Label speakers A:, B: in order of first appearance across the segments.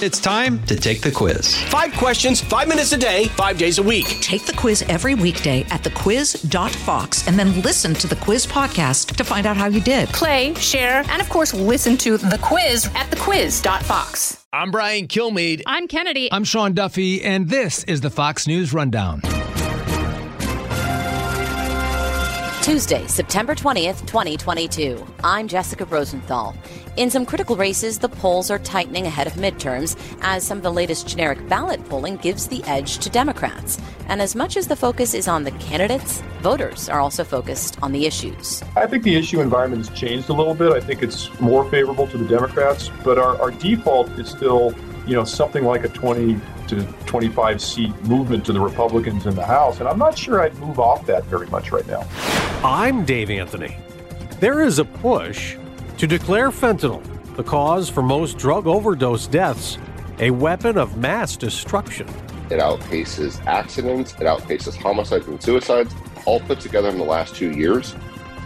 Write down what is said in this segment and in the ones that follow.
A: It's time to take the quiz.
B: Five questions, five minutes a day, five days a week.
C: Take the quiz every weekday at thequiz.fox and then listen to the quiz podcast to find out how you did.
D: Play, share, and of course, listen to the quiz at thequiz.fox.
B: I'm Brian Kilmeade.
D: I'm Kennedy.
E: I'm Sean Duffy, and this is the Fox News Rundown.
F: Tuesday, September 20th, 2022. I'm Jessica Rosenthal. In some critical races, the polls are tightening ahead of midterms as some of the latest generic ballot polling gives the edge to Democrats. And as much as the focus is on the candidates, voters are also focused on the issues.
G: I think the issue environment has changed a little bit. I think it's more favorable to the Democrats, but our, our default is still, you know, something like a 20 to 25 seat movement to the Republicans in the House. And I'm not sure I'd move off that very much right now.
H: I'm Dave Anthony. There is a push to declare fentanyl the cause for most drug overdose deaths, a weapon of mass destruction.
I: It outpaces accidents, it outpaces homicides and suicides, all put together in the last two years.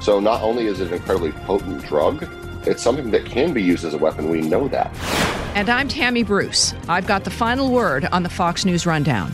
I: So not only is it an incredibly potent drug, it's something that can be used as a weapon. We know that.
J: And I'm Tammy Bruce. I've got the final word on the Fox News Rundown.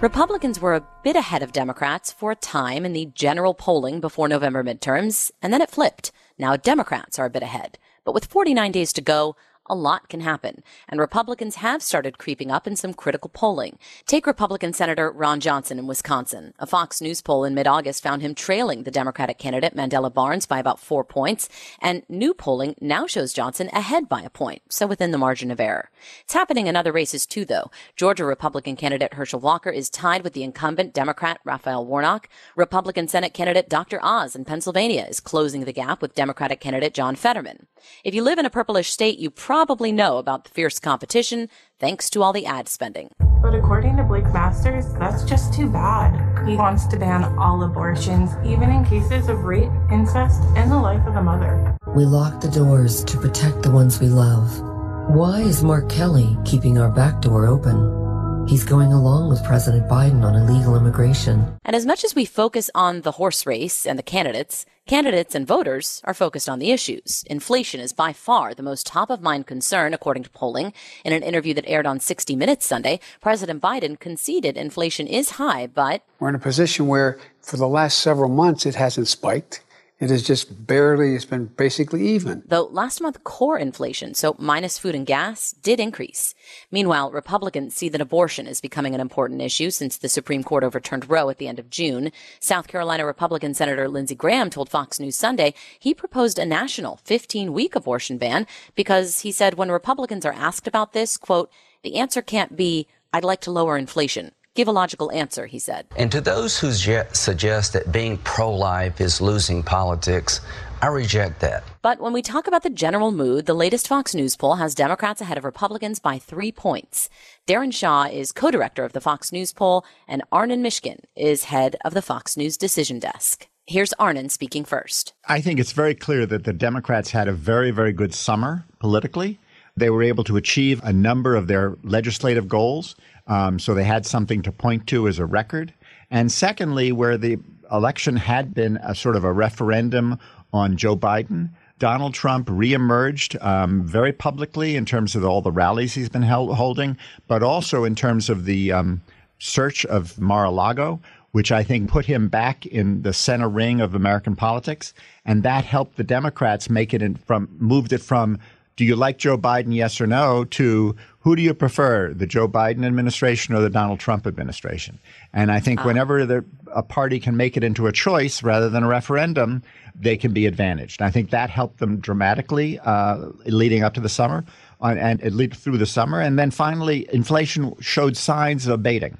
F: Republicans were a bit ahead of Democrats for a time in the general polling before November midterms, and then it flipped. Now Democrats are a bit ahead. But with 49 days to go, a lot can happen, and Republicans have started creeping up in some critical polling. Take Republican Senator Ron Johnson in Wisconsin. A Fox News poll in mid-August found him trailing the Democratic candidate Mandela Barnes by about four points, and new polling now shows Johnson ahead by a point, so within the margin of error. It's happening in other races too, though. Georgia Republican candidate Herschel Walker is tied with the incumbent Democrat Raphael Warnock. Republican Senate candidate Dr. Oz in Pennsylvania is closing the gap with Democratic candidate John Fetterman. If you live in a purplish state, you probably probably know about the fierce competition thanks to all the ad spending.
K: But according to Blake Masters, that's just too bad. He wants to ban all abortions, even in cases of rape, incest, and the life of the mother.
L: We lock the doors to protect the ones we love. Why is Mark Kelly keeping our back door open? He's going along with President Biden on illegal immigration.
F: And as much as we focus on the horse race and the candidates, candidates and voters are focused on the issues. Inflation is by far the most top of mind concern, according to polling. In an interview that aired on 60 Minutes Sunday, President Biden conceded inflation is high, but
M: we're in a position where for the last several months it hasn't spiked. It is just barely, it's been basically even.
F: Though last month core inflation, so minus food and gas, did increase. Meanwhile, Republicans see that abortion is becoming an important issue since the Supreme Court overturned Roe at the end of June. South Carolina Republican Senator Lindsey Graham told Fox News Sunday he proposed a national 15 week abortion ban because he said when Republicans are asked about this, quote, the answer can't be, I'd like to lower inflation. Give a logical answer, he said.
N: And to those who suggest that being pro life is losing politics, I reject that.
F: But when we talk about the general mood, the latest Fox News poll has Democrats ahead of Republicans by three points. Daron Shaw is co-director of the Fox News poll, and Arnon Mishkin is head of the Fox News decision desk. Here's Arnon speaking first.
O: I think it's very clear that the Democrats had a very, very good summer politically. They were able to achieve a number of their legislative goals. Um, so they had something to point to as a record. And secondly, where the election had been a sort of a referendum on Joe Biden, Donald Trump reemerged um, very publicly in terms of all the rallies he's been held, holding, but also in terms of the um, search of Mar-a-Lago, which I think put him back in the center ring of American politics, and that helped the Democrats make it in from moved it from do you like Joe Biden, yes or no, to who do you prefer, the Joe Biden administration or the Donald Trump administration? And I think uh, whenever the, a party can make it into a choice rather than a referendum, they can be advantaged. And I think that helped them dramatically uh, leading up to the summer uh, and, and through the summer. And then finally, inflation showed signs of abating.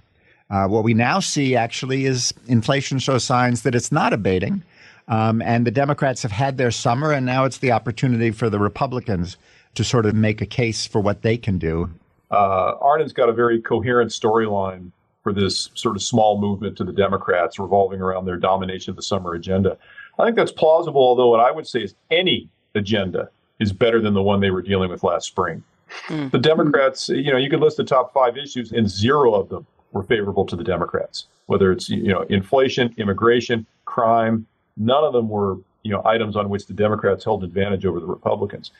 O: Uh, what we now see actually is inflation shows signs that it's not abating. Um, and the Democrats have had their summer, and now it's the opportunity for the Republicans to sort of make a case for what they can do.
G: Uh, Arnon's got a very coherent storyline for this sort of small movement to the Democrats revolving around their domination of the summer agenda. I think that's plausible, although what I would say is any agenda is better than the one they were dealing with last spring. Mm. The Democrats, you know, you could list the top five issues, and zero of them were favorable to the Democrats. Whether it's you know inflation, immigration, crime, none of them were you know items on which the Democrats held advantage over the Republicans.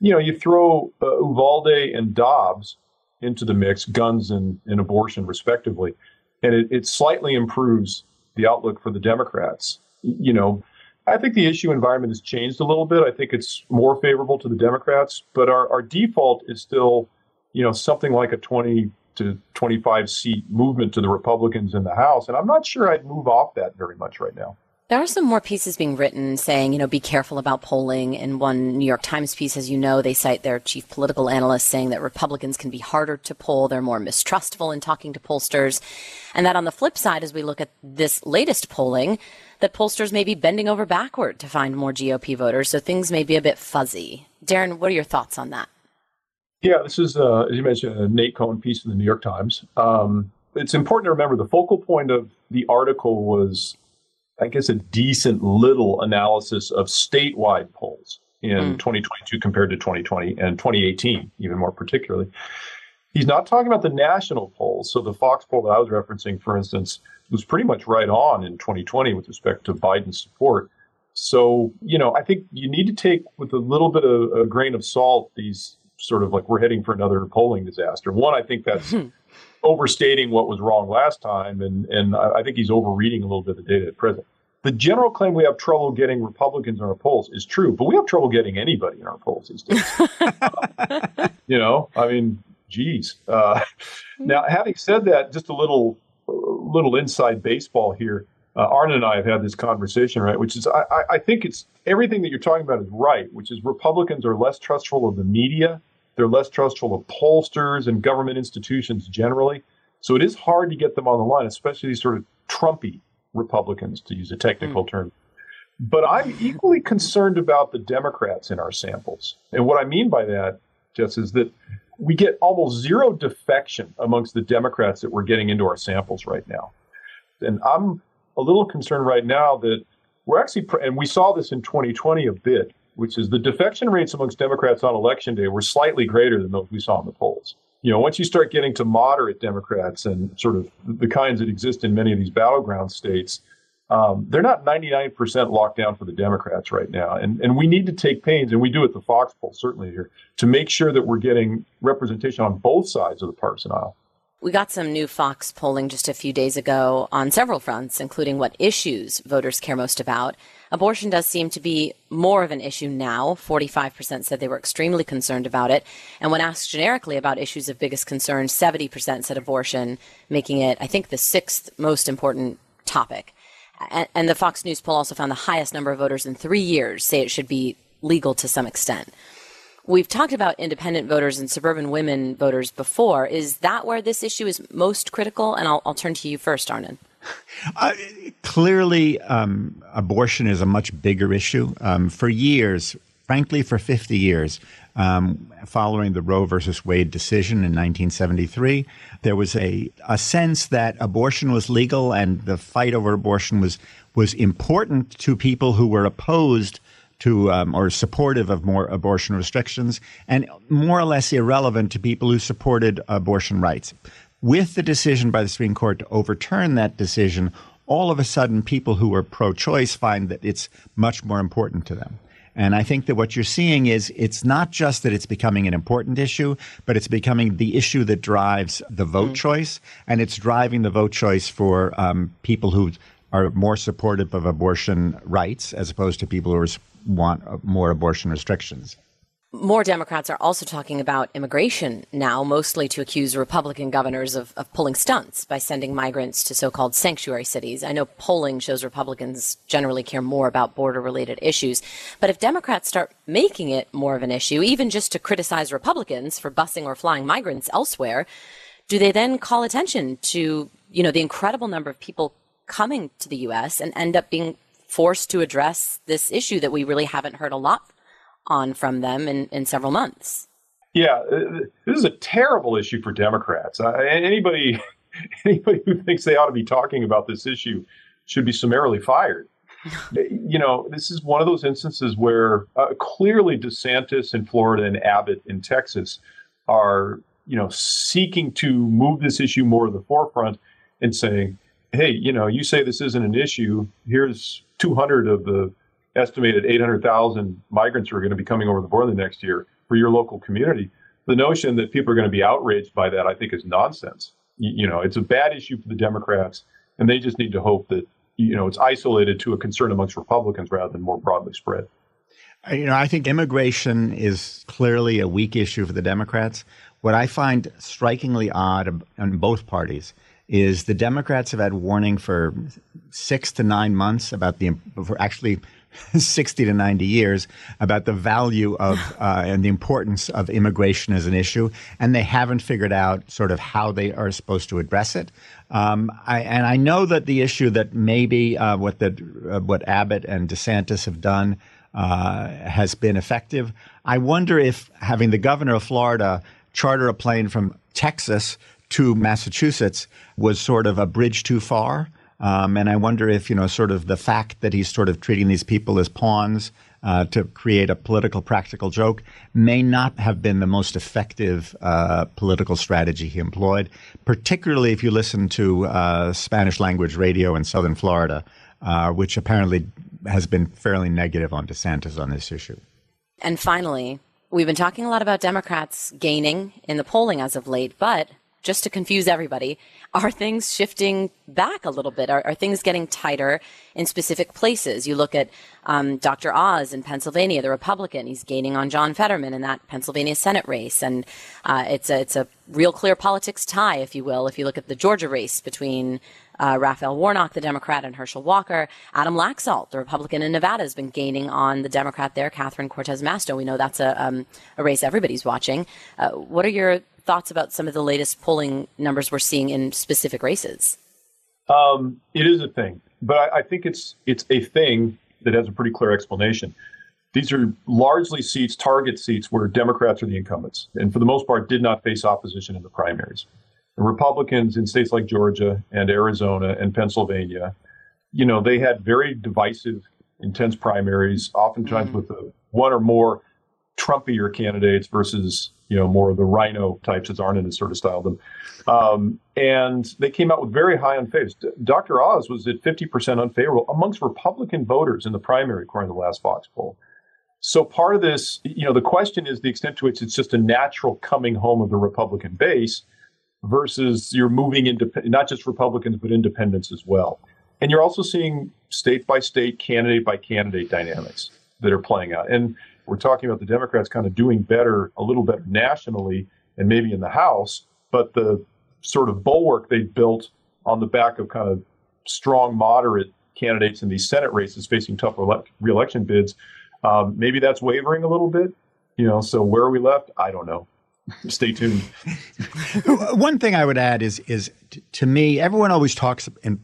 G: You know, you throw uh, Uvalde and Dobbs into the mix, guns and, and abortion respectively, and it, it slightly improves the outlook for the Democrats. You know, I think the issue environment has changed a little bit. I think it's more favorable to the Democrats, but our, our default is still, you know, something like a 20 to 25 seat movement to the Republicans in the House. And I'm not sure I'd move off that very much right now.
F: There are some more pieces being written saying, you know, be careful about polling. In one New York Times piece, as you know, they cite their chief political analyst saying that Republicans can be harder to poll. They're more mistrustful in talking to pollsters. And that on the flip side, as we look at this latest polling, that pollsters may be bending over backward to find more GOP voters. So things may be a bit fuzzy. Daron, what are your thoughts on that?
G: Yeah, this is, uh, as you mentioned, a Nate Cohn piece in the New York Times. Um, it's important to remember the focal point of the article was I guess, a decent little analysis of statewide polls in mm. 2022 compared to 2020 and 2018, even more particularly. He's not talking about the national polls. So the Fox poll that I was referencing, for instance, was pretty much right on in 2020 with respect to Biden's support. So, you know, I think you need to take with a little bit of a grain of salt these sort of like we're heading for another polling disaster. One, I think that's overstating what was wrong last time, and and I think he's overreading a little bit of the data at present. The general claim we have trouble getting Republicans in our polls is true, but we have trouble getting anybody in our polls these days. you know, I mean, geez. Uh, now, having said that, just a little little inside baseball here. Uh, and I have had this conversation, right? Which is, I, I think it's everything that you're talking about is right, which is Republicans are less trustful of the media they're less trustful of pollsters and government institutions generally. So it is hard to get them on the line, especially these sort of Trumpy Republicans, to use a technical mm. term. But I'm equally concerned about the Democrats in our samples. And what I mean by that, Jess, is that we get almost zero defection amongst the Democrats that we're getting into our samples right now. And I'm a little concerned right now that we're actually, and we saw this in 2020 a bit, which is the defection rates amongst Democrats on election day were slightly greater than those we saw in the polls. You know, once you start getting to moderate Democrats and sort of the kinds that exist in many of these battleground states, um, they're not 99% locked down for the Democrats right now. And, and we need to take pains, and we do at the Fox poll certainly here, to make sure that we're getting representation on both sides of the partisan aisle.
F: We got some new Fox polling just a few days ago on several fronts, including what issues voters care most about. Abortion does seem to be more of an issue now. 45% said they were extremely concerned about it. And when asked generically about issues of biggest concern, 70% said abortion, making it, I think, the sixth most important topic. And, the Fox News poll also found the highest number of voters in three years say it should be legal to some extent. We've talked about independent voters and suburban women voters before. Is that where this issue is most critical? And I'll, I'll turn to you first, Arnon.
O: Uh, clearly, um, abortion is a much bigger issue. Um, for years, frankly, for 50 years, um, following the Roe versus Wade decision in 1973, there was a, a sense that abortion was legal and the fight over abortion was, was important to people who were opposed to um, or supportive of more abortion restrictions, and more or less irrelevant to people who supported abortion rights. With the decision by the Supreme Court to overturn that decision, all of a sudden people who are pro choice find that it's much more important to them. And I think that what you're seeing is it's not just that it's becoming an important issue, but it's becoming the issue that drives the vote mm. choice. And it's driving the vote choice for um, people who are more supportive of abortion rights as opposed to people who want uh, more abortion restrictions.
F: More Democrats are also talking about immigration now, mostly to accuse Republican governors of, of pulling stunts by sending migrants to so called sanctuary cities. I know polling shows Republicans generally care more about border related issues, but if Democrats start making it more of an issue, even just to criticize Republicans for busing or flying migrants elsewhere, do they then call attention to, you know, the incredible number of people coming to the U.S. and end up being forced to address this issue that we really haven't heard a lot on from them in, in several months.
G: Yeah, uh, this is a terrible issue for Democrats. Uh, anybody, anybody who thinks they ought to be talking about this issue should be summarily fired. you know, this is one of those instances where uh, clearly DeSantis in Florida and Abbott in Texas are, you know, seeking to move this issue more to the forefront and saying, hey, you know, you say this isn't an issue. Here's 200 of the estimated 800,000 migrants who are going to be coming over the border next year for your local community. The notion that people are going to be outraged by that, I think, is nonsense. You, you know, it's a bad issue for the Democrats, and they just need to hope that you know it's isolated to a concern amongst Republicans rather than more broadly spread.
O: You know, I think immigration is clearly a weak issue for the Democrats. What I find strikingly odd on both parties is the Democrats have had warning for six to nine months about the for actually 60 to 90 years about the value of uh, and the importance of immigration as an issue, and they haven't figured out sort of how they are supposed to address it. Um, I, and I know that the issue that maybe uh, what the uh, what Abbott and DeSantis have done uh, has been effective. I wonder if having the governor of Florida charter a plane from Texas to Massachusetts was sort of a bridge too far. Um, and I wonder if, you know, sort of the fact that he's sort of treating these people as pawns uh, to create a political practical joke may not have been the most effective uh, political strategy he employed, particularly if you listen to uh, Spanish language radio in southern Florida, uh, which apparently has been fairly negative on DeSantis on this issue.
F: And finally, we've been talking a lot about Democrats gaining in the polling as of late, but just to confuse everybody, are things shifting back a little bit? Are, are things getting tighter in specific places? You look at um, Dr. Oz in Pennsylvania, the Republican. He's gaining on John Fetterman in that Pennsylvania Senate race, and uh, it's a it's a real clear politics tie, if you will. If you look at the Georgia race between uh, Raphael Warnock, the Democrat, and Herschel Walker. Adam Laxalt, the Republican in Nevada, has been gaining on the Democrat there, Catherine Cortez Masto. We know that's a, um, a race everybody's watching. Uh, what are your thoughts about some of the latest polling numbers we're seeing in specific races?
G: Um, it is a thing, but I, I think it's it's a thing that has a pretty clear explanation. These are largely seats, target seats, where Democrats are the incumbents, and for the most part, did not face opposition in the primaries. The Republicans in states like Georgia and Arizona and Pennsylvania, you know, they had very divisive, intense primaries, oftentimes mm-hmm. with a, one or more Trumpier candidates versus you know more of the RINO types, as Arnon has sort of styled them. Um, and they came out with very high unfavors. Dr. Oz was at 50% unfavorable amongst Republican voters in the primary, according to the last Fox poll. So part of this, you know, the question is the extent to which it's just a natural coming home of the Republican base versus you're moving into not just Republicans but independents as well. And you're also seeing state by state, candidate by candidate dynamics that are playing out. And we're talking about the Democrats kind of doing better, a little better nationally and maybe in the House, but the sort of bulwark they built on the back of kind of strong moderate candidates in these Senate races facing tough re- reelection bids, um, maybe that's wavering a little bit. You know, so where are we left? I don't know. Stay tuned.
O: One thing I would add is is to me, everyone always talks in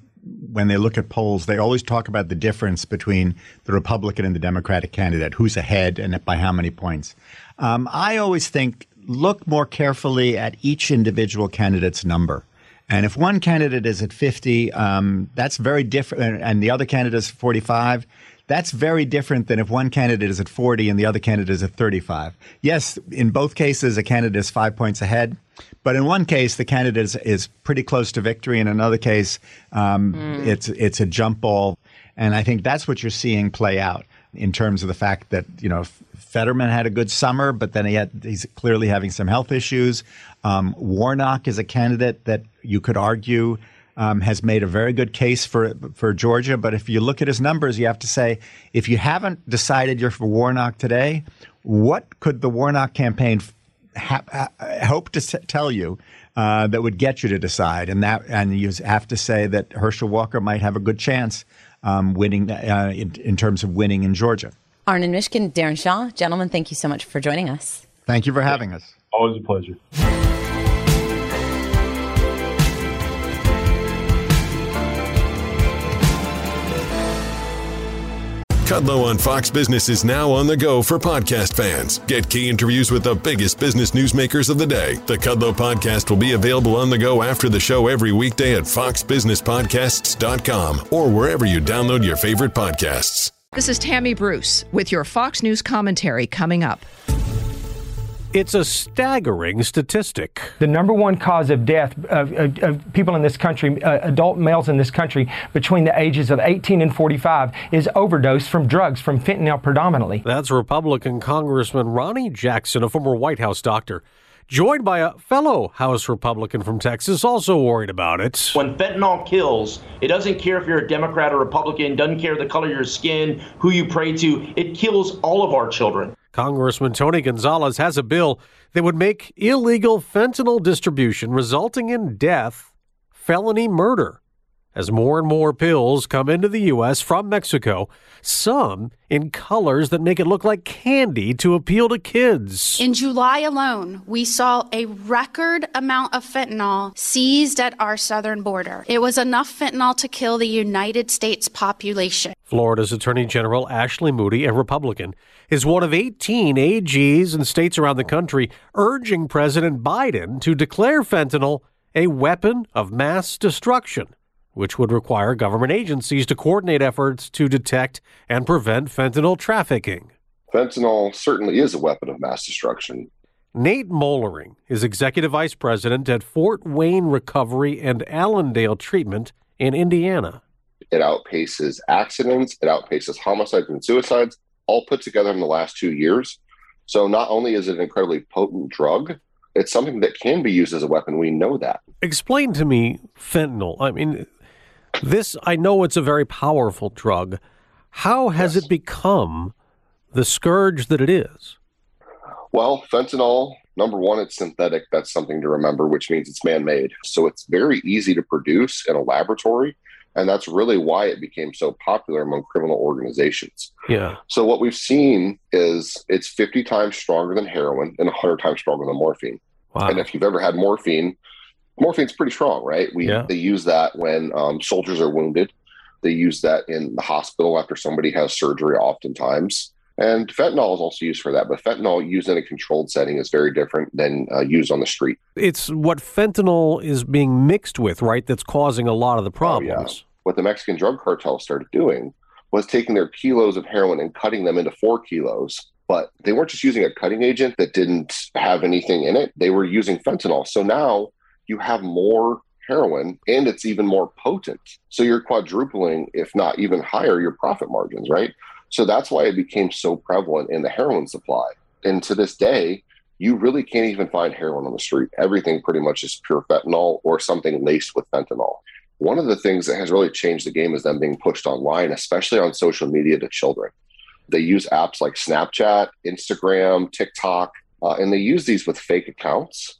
O: when they look at polls, they always talk about the difference between the Republican and the Democratic candidate, who's ahead and by how many points. Um, I always think look more carefully at each individual candidate's number. And if one candidate is at 50, um, that's very different, and the other candidate is 45, that's very different than if one candidate is at 40 and the other candidate is at 35. Yes, in both cases, a candidate is five points ahead. But in one case, the candidate is, is pretty close to victory. In another case, um, mm. it's it's a jump ball, and I think that's what you're seeing play out in terms of the fact that you know Fetterman had a good summer, but then he had, he's clearly having some health issues. Um, Warnock is a candidate that you could argue um, has made a very good case for for Georgia. But if you look at his numbers, you have to say if you haven't decided you're for Warnock today, what could the Warnock campaign ha- hope to tell you uh, that would get you to decide, and that and you have to say that Herschel Walker might have a good chance um, winning uh, in, in, terms of winning in Georgia.
F: Arnon Mishkin, Daron Shaw, gentlemen, thank you so much for joining us.
O: Thank you for having us.
G: Always a pleasure.
P: Kudlow on Fox Business is now on the go for podcast fans. Get key interviews with the biggest business newsmakers of the day. The Kudlow podcast will be available on the go after the show every weekday at foxbusinesspodcasts.com or wherever you download your favorite podcasts.
J: This is Tammy Bruce with your Fox News commentary coming up.
H: It's a staggering statistic.
Q: The number one cause of death of, of, of people in this country, uh, adult males in this country, between the ages of 18 and 45, is overdose from drugs, from fentanyl predominantly.
H: That's Republican Congressman Ronny Jackson, a former White House doctor joined by a fellow House Republican from Texas, also worried about it.
R: When fentanyl kills, it doesn't care if you're a Democrat or Republican, doesn't care the color of your skin, who you pray to, it kills all of our children.
H: Congressman Tony Gonzalez has a bill that would make illegal fentanyl distribution resulting in death felony murder as more and more pills come into the U.S. from Mexico, some in colors that make it look like candy to appeal to kids.
S: In July alone, we saw a record amount of fentanyl seized at our southern border. It was enough fentanyl to kill the United States population.
H: Florida's Attorney General Ashley Moody, a Republican, is one of 18 AGs in states around the country urging President Biden to declare fentanyl a weapon of mass destruction which would require government agencies to coordinate efforts to detect and prevent fentanyl trafficking.
I: Fentanyl certainly is a weapon of mass destruction.
H: Nate Moellering is executive vice president at Fort Wayne Recovery and Allendale Treatment in Indiana.
I: It outpaces accidents, it outpaces homicides and suicides, all put together in the last two years. So not only is it an incredibly potent drug, it's something that can be used as a weapon. We know that.
H: Explain to me fentanyl. I mean, this, I know it's a very powerful drug. How has yes. it become the scourge that it is?
I: Well, fentanyl, number one, it's synthetic. That's something to remember, which means it's man made. So it's very easy to produce in a laboratory. And that's really why it became so popular among criminal organizations.
H: Yeah.
I: So what we've seen is it's 50 times stronger than heroin and 100 times stronger than morphine. Wow. And if you've ever had morphine, morphine's pretty strong, right? We yeah. they use that when um, soldiers are wounded. They use that in the hospital after somebody has surgery, oftentimes. And fentanyl is also used for that, but fentanyl used in a controlled setting is very different than uh, used on the street.
H: It's what fentanyl is being mixed with, right? That's causing a lot of the problems. Oh, yeah.
I: What the Mexican drug cartel started doing was taking their kilos of heroin and cutting them into four kilos. But they weren't just using a cutting agent that didn't have anything in it, they were using fentanyl. So now you have more heroin and it's even more potent. So you're quadrupling, if not even higher, your profit margins, right? So that's why it became so prevalent in the heroin supply. And to this day, you really can't even find heroin on the street. Everything pretty much is pure fentanyl or something laced with fentanyl. One of the things that has really changed the game is them being pushed online, especially on social media to children. They use apps like Snapchat, Instagram, TikTok, uh, and they use these with fake accounts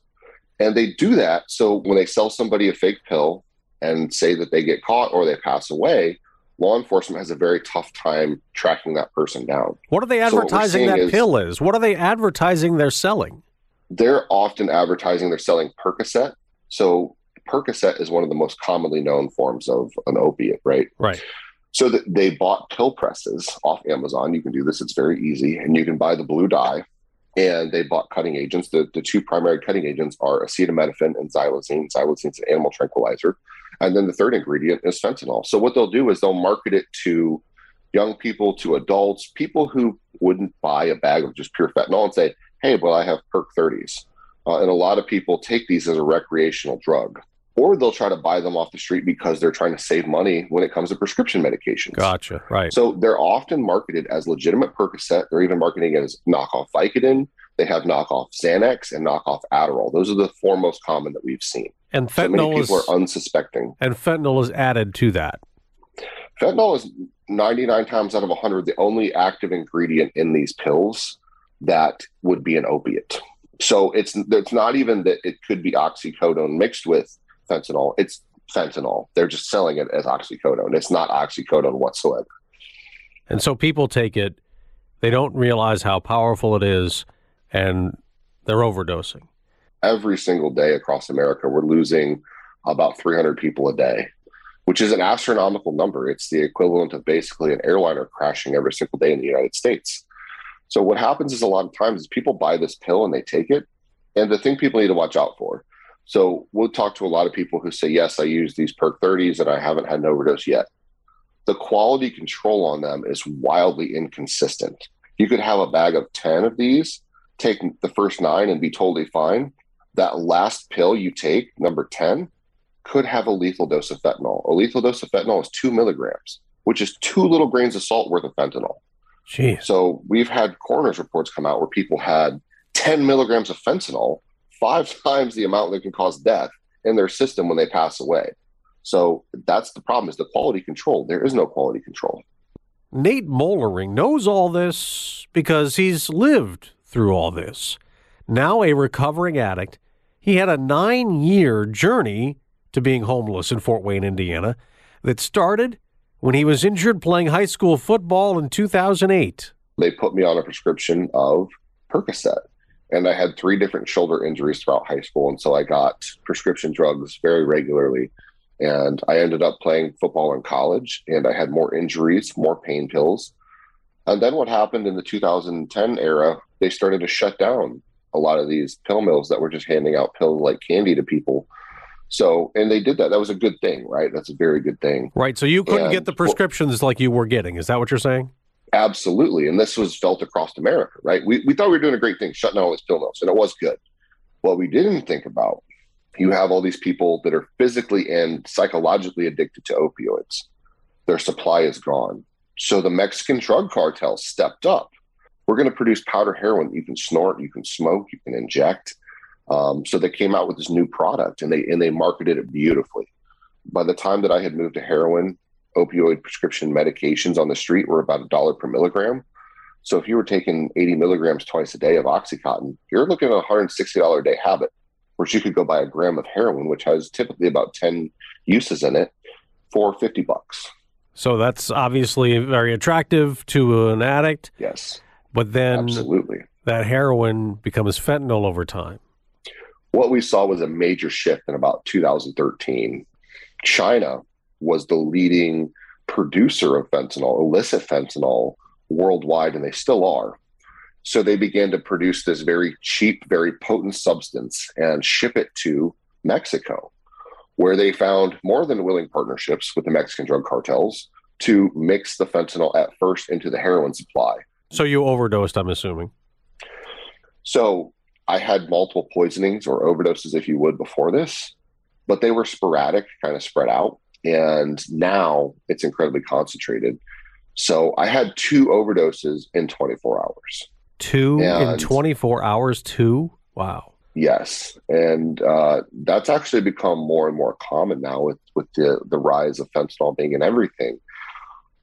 I: and they do that so when they sell somebody a fake pill and say that they get caught or they pass away, law enforcement has a very tough time tracking that person down.
H: What are they advertising so that is, pill is? What are they advertising they're selling?
I: They're often advertising they're selling Percocet. So Percocet is one of the most commonly known forms of an opiate, right?
H: Right.
I: So that they bought pill presses off Amazon. You can do this; it's very easy, and you can buy the blue dye and they bought cutting agents. The, the two primary cutting agents are acetaminophen and xylazine. Xylazine is an animal tranquilizer. And then the third ingredient is fentanyl. So what they'll do is they'll market it to young people, to adults, people who wouldn't buy a bag of just pure fentanyl and say, hey, well, I have Perc 30s. Uh, and a lot of people take these as a recreational drug or they'll try to buy them off the street because they're trying to save money when it comes to prescription medications.
H: Gotcha. Right.
I: So they're often marketed as legitimate Percocet. They're even marketing it as knockoff Vicodin. They have knockoff Xanax and knockoff Adderall. Those are the four most common that we've seen.
H: And fentanyl
I: so people
H: is,
I: are unsuspecting.
H: And fentanyl is added to that.
I: Fentanyl is 99 times out of 100 the only active ingredient in these pills that would be an opiate. So it's it's not even that it could be oxycodone mixed with fentanyl. It's fentanyl. They're just selling it as oxycodone. It's not oxycodone whatsoever.
H: And so people take it, they don't realize how powerful it is, and they're overdosing.
I: Every single day across America, we're losing about 300 people a day, which is an astronomical number. It's the equivalent of basically an airliner crashing every single day in the United States. So what happens is a lot of times is people buy this pill and they take it. And the thing people need to watch out for so we'll talk to a lot of people who say, yes, I use these Perc 30s and I haven't had an overdose yet. The quality control on them is wildly inconsistent. You could have a bag of 10 of these take the first nine and be totally fine. That last pill you take, number 10, could have a lethal dose of fentanyl. A lethal dose of fentanyl is two milligrams, which is two little grains of salt worth of fentanyl.
H: Jeez.
I: So we've had coroner's reports come out where people had 10 milligrams of fentanyl, five times the amount that can cause death in their system when they pass away. So that's the problem is the quality control. There is no quality control.
H: Nate Moellering knows all this because he's lived through all this. Now a recovering addict, he had a nine year journey to being homeless in Fort Wayne, Indiana, that started when he was injured playing high school football in 2008.
I: They put me on a prescription of Percocet. And I had three different shoulder injuries throughout high school. And so I got prescription drugs very regularly. And I ended up playing football in college and I had more injuries, more pain pills. And then what happened in the 2010 era, they started to shut down a lot of these pill mills that were just handing out pills like candy to people. So, and they did that. That was a good thing, right? That's a very good thing.
H: Right. So you couldn't
I: And-
H: get the prescriptions like you were getting. Is that what you're saying?
I: Absolutely. And this was felt across America, right? We, we thought we were doing a great thing, shutting down all these pill mills, and it was good. What we didn't think about, you have all these people that are physically and psychologically addicted to opioids. Their supply is gone. So the Mexican drug cartel stepped up. We're going to produce powder heroin. You can snort, you can smoke, you can inject. Um, so they came out with this new product, and they and they marketed it beautifully. By the time that I had moved to heroin, opioid prescription medications on the street were about a dollar per milligram. So if you were taking 80 milligrams twice a day of Oxycontin, you're looking at a $160 a day habit, whereas you could go buy a gram of heroin, which has typically about 10 uses in it, for 50 bucks.
H: So that's obviously very attractive to an addict.
I: Yes.
H: But then
I: Absolutely.
H: that heroin becomes fentanyl over time.
I: What we saw was a major shift in about 2013. China was the leading producer of fentanyl, illicit fentanyl worldwide, and they still are. So they began to produce this very cheap, very potent substance and ship it to Mexico, where they found more than willing partnerships with the Mexican drug cartels to mix the fentanyl at first into the heroin supply.
H: So you overdosed, I'm assuming.
I: So I had multiple poisonings or overdoses, if you would, before this, but they were sporadic, kind of spread out. And now it's incredibly concentrated. So I had two overdoses in 24 hours.
H: Two in 24 hours, two? Wow.
I: Yes, and uh, that's actually become more and more common now with with the the rise of fentanyl being in everything.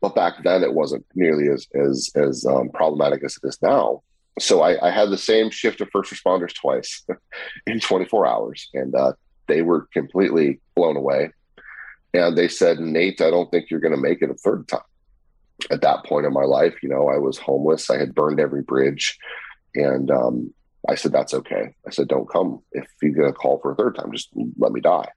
I: But back then, it wasn't nearly as as as um, problematic as it is now. So I, I had the same shift of first responders twice in 24 hours, and uh, they were completely blown away. And they said, Nate, I don't think you're going to make it a third time. At that point in my life, you know, I was homeless. I had burned every bridge, and um, I said, that's okay. I said, don't come. If you're going to call for a third time, just let me die.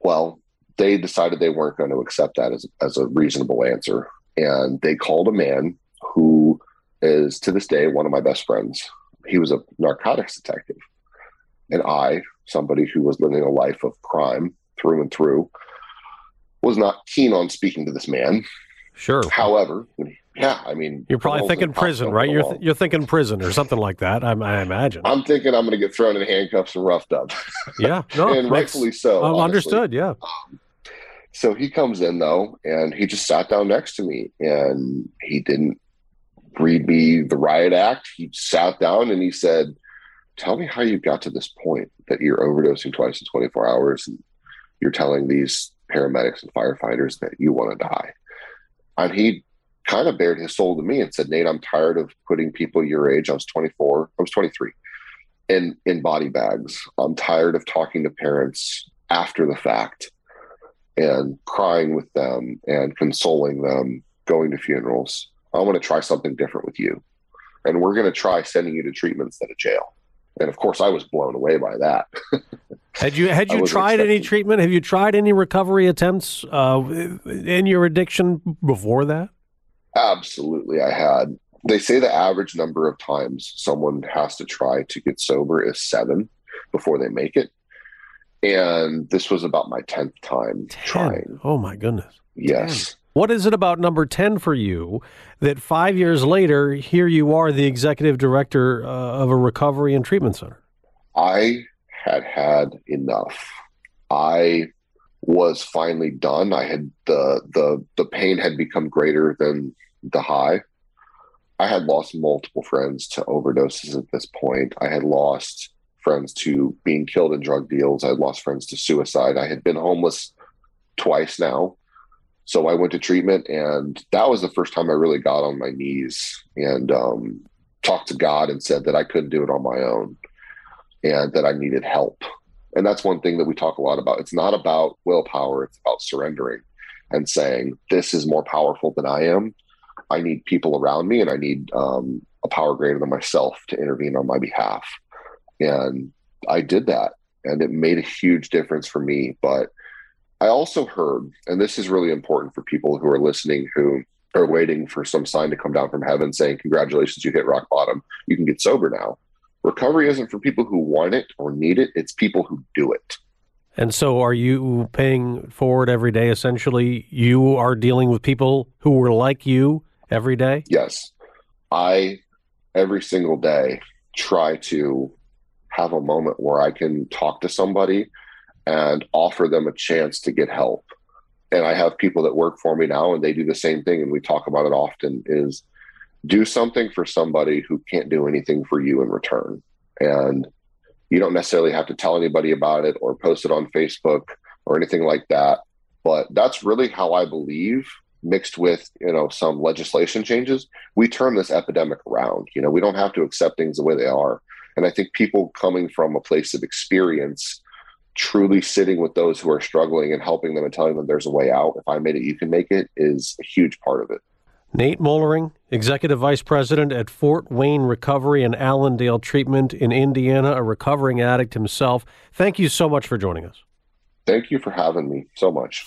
I: Well, they decided they weren't going to accept that as, as a reasonable answer. And they called a man who is to this day one of my best friends. He was a narcotics detective. And I, somebody who was living a life of crime through and through, was not keen on speaking to this man.
H: Sure.
I: However, yeah, I mean,
H: You're probably thinking prison, right? You're, th- you're thinking prison or something like that, I, I imagine.
I: I'm thinking I'm going to get thrown in handcuffs and roughed up.
H: yeah. No,
I: and rightfully so.
H: um, understood, yeah.
I: So he comes in though, and he just sat down next to me, and he didn't read me the riot act. He sat down and he said, "Tell me how you got to this point that you're overdosing twice in 24 hours, and you're telling these paramedics and firefighters that you want to die." And he kind of bared his soul to me and said, "Nate, I'm tired of putting people your age. I was 24. I was 23." In, in body bags. I'm tired of talking to parents after the fact and crying with them and consoling them, going to funerals. I want to try something different with you. And we're going to try sending you to treatment instead of jail. And of course, I was blown away by that.
H: Had you had you tried any treatment? Have you tried any recovery attempts uh, in your addiction before that?
I: Absolutely, I had. They say the average number of times someone has to try to get sober is seven before they make it. And this was about my 10th time trying.
H: Oh my goodness.
I: Yes.
H: What is it about number 10 for you that five years later, here you are, the executive director uh, of a recovery and treatment center?
I: I had had enough. I was finally done. I had the the the pain had become greater than the high. I had lost multiple friends to overdoses at this point. I had lost friends to being killed in drug deals. I had lost friends to suicide. I had been homeless twice now. So I went to treatment, and that was the first time I really got on my knees and um, talked to God and said that I couldn't do it on my own and that I needed help. And that's one thing that we talk a lot about. It's not about willpower, it's about surrendering and saying, This is more powerful than I am. I need people around me and I need um, a power greater than myself to intervene on my behalf. And I did that, and it made a huge difference for me. But I also heard, and this is really important for people who are listening who are waiting for some sign to come down from heaven saying, Congratulations, you hit rock bottom. You can get sober now. Recovery isn't for people who want it or need it, it's people who do it.
H: And so, are you paying forward every day? Essentially, you are dealing with people who were like you every day?
I: Yes. I, every single day, try to have a moment where I can talk to somebody and offer them a chance to get help. And I have people that work for me now and they do the same thing and we talk about it often is do something for somebody who can't do anything for you in return. And you don't necessarily have to tell anybody about it or post it on Facebook or anything like that. But that's really how I believe mixed with you know some legislation changes we turn this epidemic around you know we don't have to accept things the way they are and i think people coming from a place of experience truly sitting with those who are struggling and helping them and telling them there's a way out if i made it you can make it is a huge part of it
H: Nate Moellering, Executive Vice President at Fort Wayne Recovery and Allendale Treatment in Indiana, a recovering addict himself. Thank you so much for joining us.
I: Thank you for having me so much.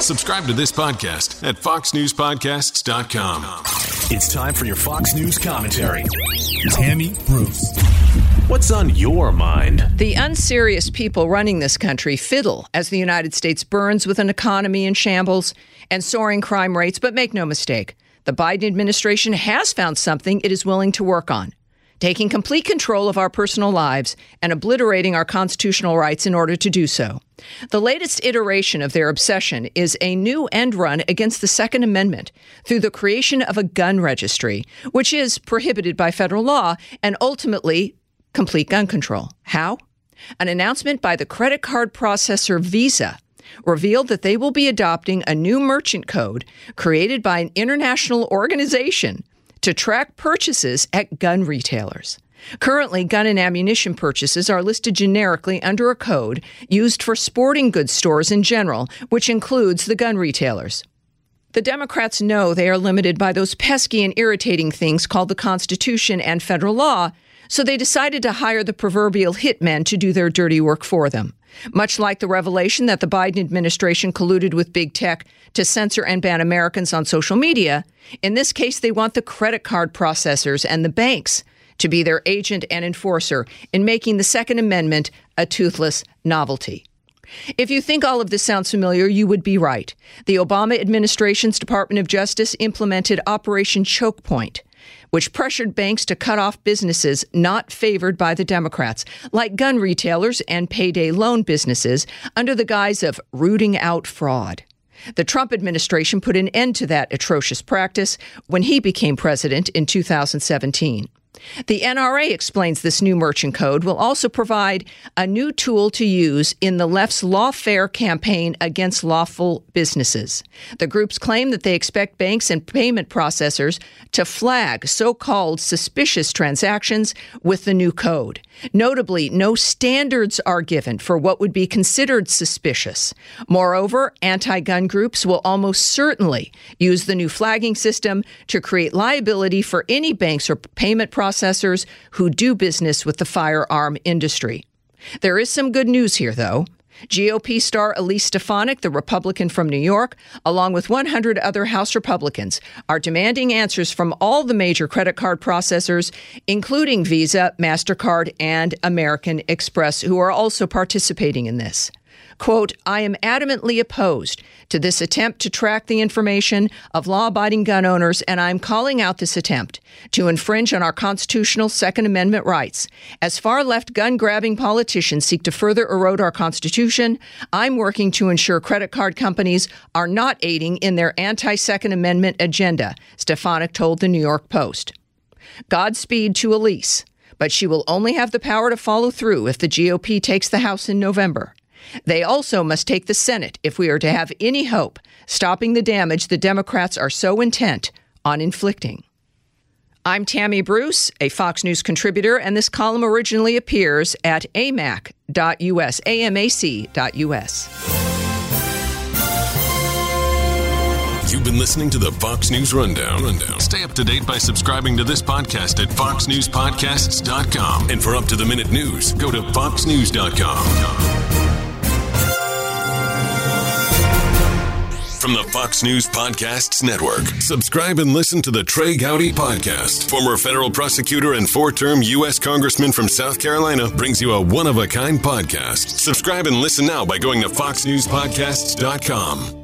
P: Subscribe to this podcast at FoxNewsPodcasts.com.
T: It's time for your Fox News commentary. Tammy Bruce.
B: What's on your mind?
J: The unserious people running this country fiddle as the United States burns with an economy in shambles and soaring crime rates, but make no mistake, the Biden administration has found something it is willing to work on taking complete control of our personal lives and obliterating our constitutional rights in order to do so. The latest iteration of their obsession is a new end run against the Second Amendment through the creation of a gun registry, which is prohibited by federal law and ultimately complete gun control. How? An announcement by the credit card processor Visa revealed that they will be adopting a new merchant code created by an international organization to track purchases at gun retailers. Currently, gun and ammunition purchases are listed generically under a code used for sporting goods stores in general, which includes the gun retailers. The Democrats know they are limited by those pesky and irritating things called the Constitution and federal law, so they decided to hire the proverbial hitmen to do their dirty work for them. Much like the revelation that the Biden administration colluded with big tech to censor and ban Americans on social media, in this case, they want the credit card processors and the banks to be their agent and enforcer in making the Second Amendment a toothless novelty. If you think all of this sounds familiar, you would be right. The Obama administration's Department of Justice implemented Operation Choke Point which pressured banks to cut off businesses not favored by the Democrats, like gun retailers and payday loan businesses, under the guise of rooting out fraud. The Trump administration put an end to that atrocious practice when he became president in 2017. The NRA explains this new merchant code will also provide a new tool to use in the left's lawfare campaign against lawful businesses. The groups claim that they expect banks and payment processors to flag so called suspicious transactions with the new code. Notably, no standards are given for what would be considered suspicious. Moreover, anti gun groups will almost certainly use the new flagging system to create liability for any banks or payment processors who do business with the firearm industry. There is some good news here, though. GOP star Elise Stefanik, the Republican from New York, along with 100 other House Republicans, are demanding answers from all the major credit card processors, including Visa, MasterCard, and American Express, who are also participating in this. Quote, I am adamantly opposed to this attempt to track the information of law abiding gun owners, and I'm calling out this attempt to infringe on our constitutional Second Amendment rights. As far left gun grabbing politicians seek to further erode our Constitution, I'm working to ensure credit card companies are not aiding in their anti Second Amendment agenda, Stefanik told the New York Post. Godspeed to Elise, but she will only have the power to follow through if the GOP takes the House in November. They also must take the Senate if we are to have any hope stopping the damage the Democrats are so intent on inflicting. I'm Tammy Bruce, a Fox News contributor, and this column originally appears at amac.us, amac.us.
P: You've been listening to the Fox News Rundown. Rundown. Stay up to date by subscribing to this podcast at foxnewspodcasts.com. And for up to the minute news, go to foxnews.com. From the Fox News Podcasts Network, subscribe and listen to the Trey Gowdy Podcast. Former federal prosecutor and four term U.S. Congressman from South Carolina brings you a one of a kind podcast. Subscribe and listen now by going to foxnewspodcasts.com.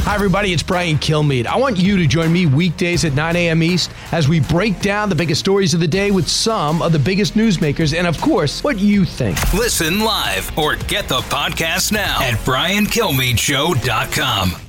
E: Hi, everybody. It's Brian Kilmeade. I want you to join me weekdays at 9 a.m. East as we break down the biggest stories of the day with some of the biggest newsmakers and, of course, what you think.
T: Listen live or get the podcast now at briankilmeadshow.com.